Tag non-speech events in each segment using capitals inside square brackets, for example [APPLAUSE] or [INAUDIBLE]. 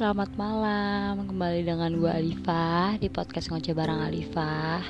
selamat malam. Kembali dengan gue Alifah Di podcast Ngoceh Barang Alifah.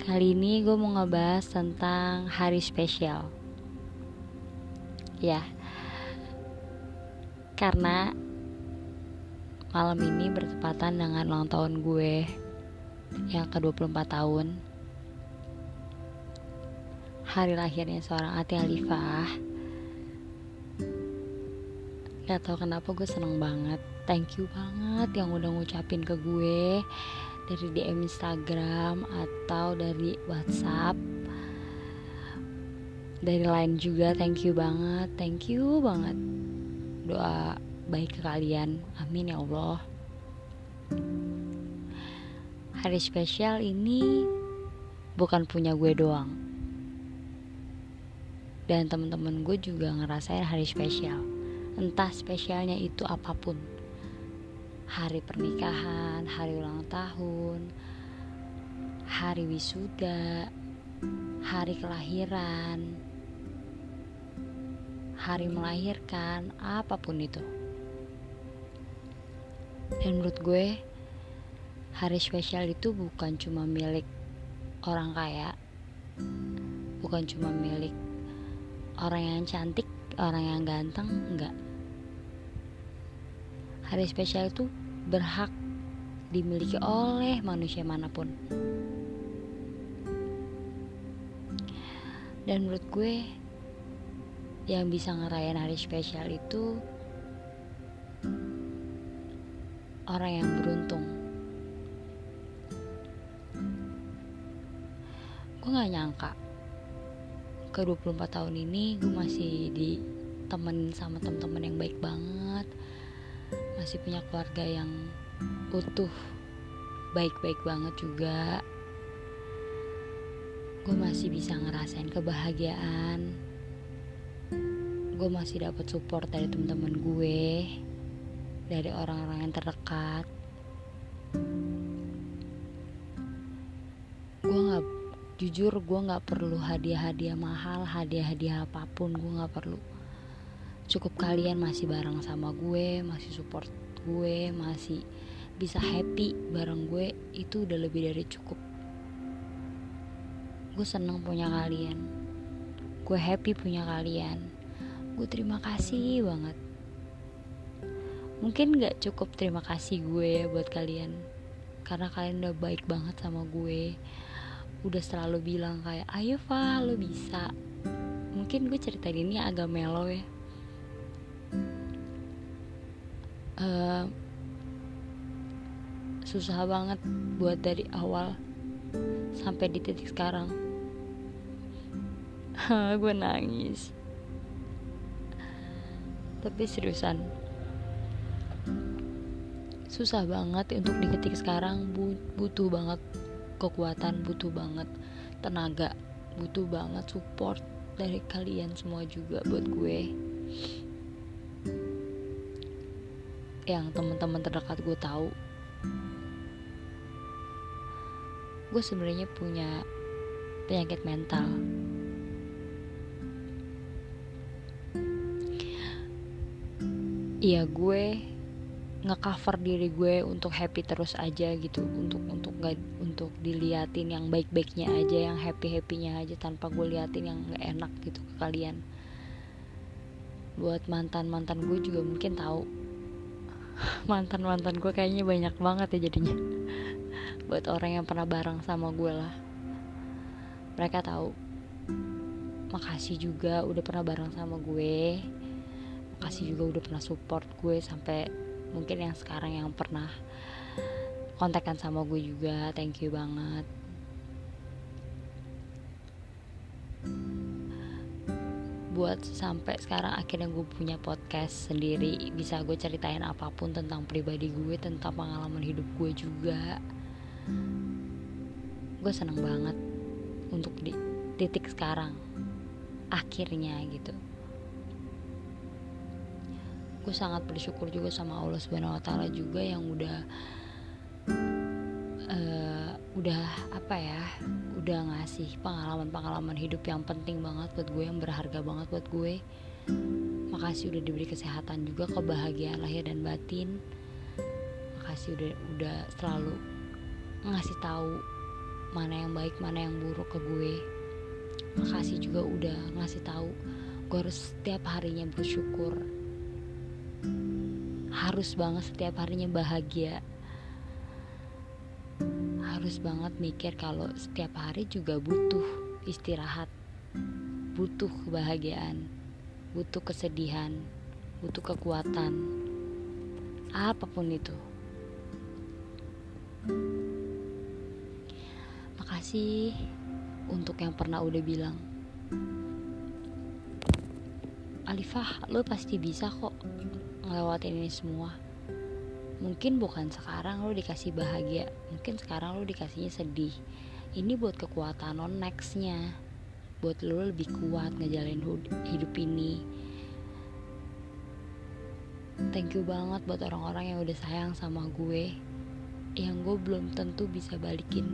Kali ini gue mau ngebahas tentang hari spesial. Ya. Karena Malam ini bertepatan dengan ulang tahun gue Yang ke-24 tahun. Hari lahirnya seorang Ati Alifah. Gak tau kenapa gue seneng banget Thank you banget yang udah ngucapin ke gue Dari DM Instagram Atau dari Whatsapp. Dari lain juga Thank you banget Thank you banget. Doa baik ke kalian Amin ya Allah. Hari spesial ini Bukan punya gue doang. Dan temen-temen gue juga ngerasain hari spesial. Entah spesialnya itu apa pun hari pernikahan, hari ulang tahun, hari wisuda, hari kelahiran, hari melahirkan, apa pun itu. Dan menurut gue, hari spesial itu bukan cuma milik orang kaya, bukan cuma milik orang yang cantik, orang yang ganteng, enggak hari spesial itu berhak dimiliki oleh manusia mana pun. Dan menurut gue yang bisa ngerayain hari spesial itu orang yang beruntung. Gue gak nyangka ke 24 tahun ini gue masih ditemenin sama temen-temen yang baik banget masih punya keluarga yang utuh baik-baik banget juga. Gue masih bisa ngerasain kebahagiaan. Gue masih dapat support dari teman-teman gue dari orang-orang yang terdekat. Gue nggak jujur gue nggak perlu hadiah-hadiah mahal hadiah-hadiah apa pun. Gue nggak perlu cukup kalian masih bareng sama gue masih support gue masih bisa happy bareng gue itu udah lebih dari cukup. Gue seneng punya kalian. Gue happy punya kalian. Gue terima kasih banget. Mungkin gak cukup terima kasih gue ya buat kalian karena kalian udah baik banget sama gue. Udah selalu bilang kayak ayo Fa lo bisa. Mungkin gue cerita ini agak melo ya uh, susah banget buat dari awal sampai di titik sekarang. [LAUGHS] Gue nangis. Tapi seriusan susah banget untuk di titik sekarang. Butuh banget kekuatan butuh banget tenaga butuh banget support dari kalian semua juga buat gue yang teman-teman terdekat gue tahu. Gue sebenarnya punya penyakit mental. Iya gue ngecover diri gue untuk happy terus aja gitu untuk untuk nggak untuk diliatin yang baik-baiknya aja yang happy happynya aja tanpa gue liatin yang nggak enak gitu ke kalian. Buat mantan mantan gue juga mungkin tahu mantan mantan gue kayaknya banyak banget ya jadinya. Buat orang yang pernah bareng sama gue lah. Mereka tahu. Makasih juga udah pernah bareng sama gue. Makasih juga udah pernah support gue sampai mungkin yang sekarang yang pernah kontakkan sama gue juga. Thank you banget buat sampai sekarang akhirnya gue punya podcast sendiri. Bisa gue ceritain apa pun tentang pribadi gue tentang pengalaman hidup gue juga. Gue seneng banget untuk di titik sekarang akhirnya gitu. Gue sangat bersyukur juga sama Allah Subhanahu Wa Taala juga yang udah udah apa ya udah ngasih pengalaman-pengalaman hidup yang penting banget buat gue yang berharga banget buat gue. Makasih udah diberi kesehatan juga kebahagiaan lahir dan batin. Makasih udah udah selalu ngasih tahu mana yang baik mana yang buruk ke gue. Makasih juga udah ngasih tahu gue harus setiap harinya bersyukur. Harus banget setiap harinya bahagia harus banget mikir kalau setiap hari juga butuh istirahat butuh kebahagiaan butuh kesedihan butuh kekuatan apa pun itu. Makasih untuk yang pernah udah bilang. Alifah lo pasti bisa kok ngelewatin ini semua mungkin bukan sekarang lo dikasih bahagia mungkin sekarang lo dikasihnya sedih. Ini buat kekuatan lo nextnya. Buat lo lebih kuat ngejalin hidup ini. Thank you banget buat orang-orang yang udah sayang sama gue yang gue belum tentu bisa balikin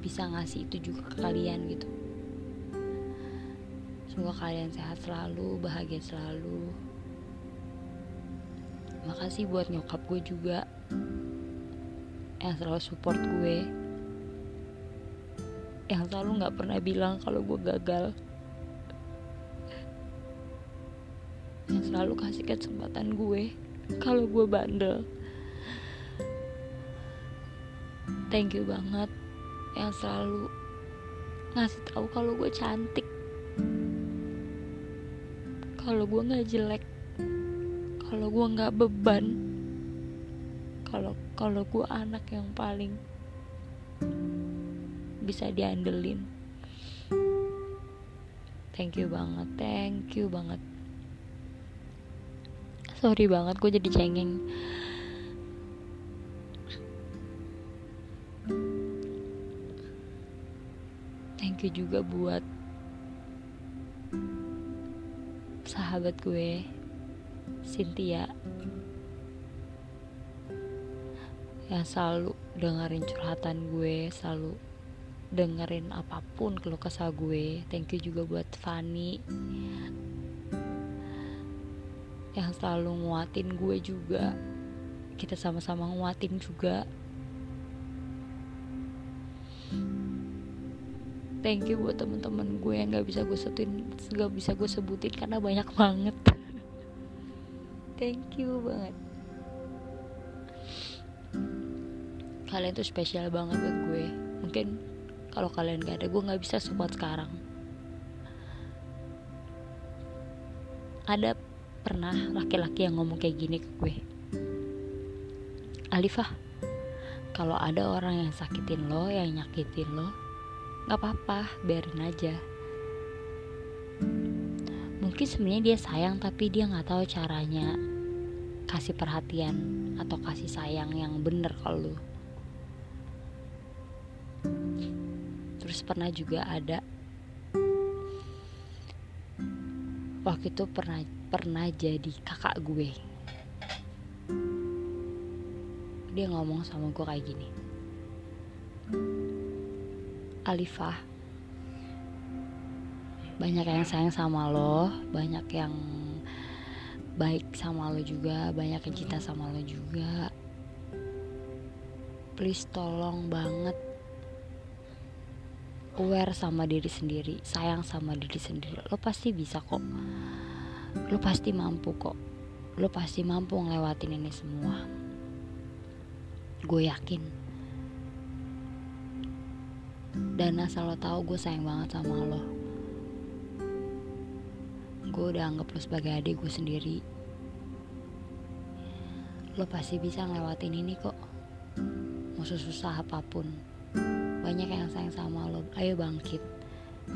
bisa ngasih itu juga ke kalian gitu. Semoga kalian sehat selalu bahagia selalu makasih buat nyokap gue juga yang selalu support gue. Yang selalu nggak pernah bilang kalau gue gagal. Yang selalu kasih kesempatan gue kalau gue bandel. Thank you banget yang selalu ngasih tahu kalau gue cantik. Kalau gue nggak jelek kalau gue nggak beban kalau kalau gue anak yang paling bisa diandelin. Thank you banget thank you banget. Sorry banget gue jadi cengeng. Thank you juga buat sahabat gue Cynthia. Yang selalu dengerin curhatan gue selalu dengerin apa pun kalau kesah gue. Thank you juga buat Fanny yang selalu nguatin gue juga. Kita sama-sama nguatin juga. Thank you buat temen-temen gue yang nggak bisa gue sebutin nggak bisa gue sebutin karena banyak banget thank you banget. Kalian tuh spesial banget buat gue. Mungkin kalau kalian gak ada gue nggak bisa support sekarang. Ada pernah laki-laki yang ngomong kayak gini ke gue? Alifah kalau ada orang yang sakitin lo yang nyakitin lo nggak apa-apa biarin aja. Mungkin sebenarnya dia sayang tapi dia nggak tahu caranya kasih perhatian atau kasih sayang yang bener ke lu. Terus pernah juga ada waktu itu pernah pernah jadi kakak gue. Dia ngomong sama gue kayak gini Alifah banyak yang sayang sama lo banyak yang baik sama lo juga banyak yang cinta sama lo juga. Please tolong banget aware sama diri sendiri sayang sama diri sendiri. Lo pasti bisa kok. Lo pasti mampu kok. Lo pasti mampu ngelewatin ini semua. Gue yakin. Dan asal lo tahu gue sayang banget sama lo gue udah anggap lo sebagai adik gue sendiri. Lo pasti bisa ngelewatin ini kok. Mau susah apa pun. Banyak yang sayang sama lo. Ayo bangkit.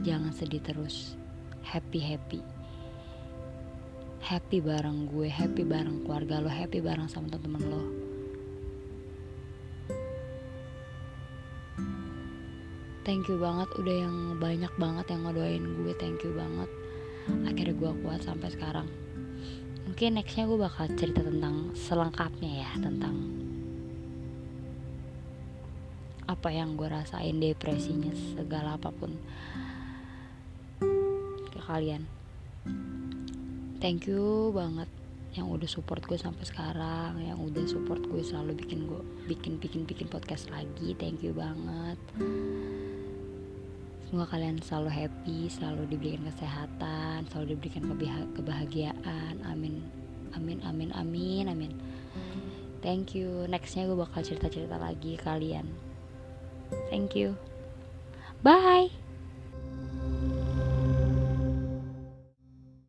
Jangan sedih terus. Happy happy. Happy bareng gue happy bareng keluarga lo happy bareng sama temen-temen lo. Thank you banget. Udah yang banyak banget yang ngedoain gue. Thank you banget akhirnya gue kuat sampai sekarang. Mungkin nextnya gue bakal cerita tentang selengkapnya ya tentang apa yang gue rasain depresinya segala apa pun. Ke kalian. Thank you banget yang udah support gue sampai sekarang yang udah support gue selalu bikin gue bikin bikin bikin podcast lagi. Thank you banget semoga kalian selalu happy selalu diberikan kesehatan selalu diberikan kebahagiaan. Amin. Amin amin amin amin. Thank you. Nextnya gue bakal cerita cerita lagi kalian. Thank you. Bye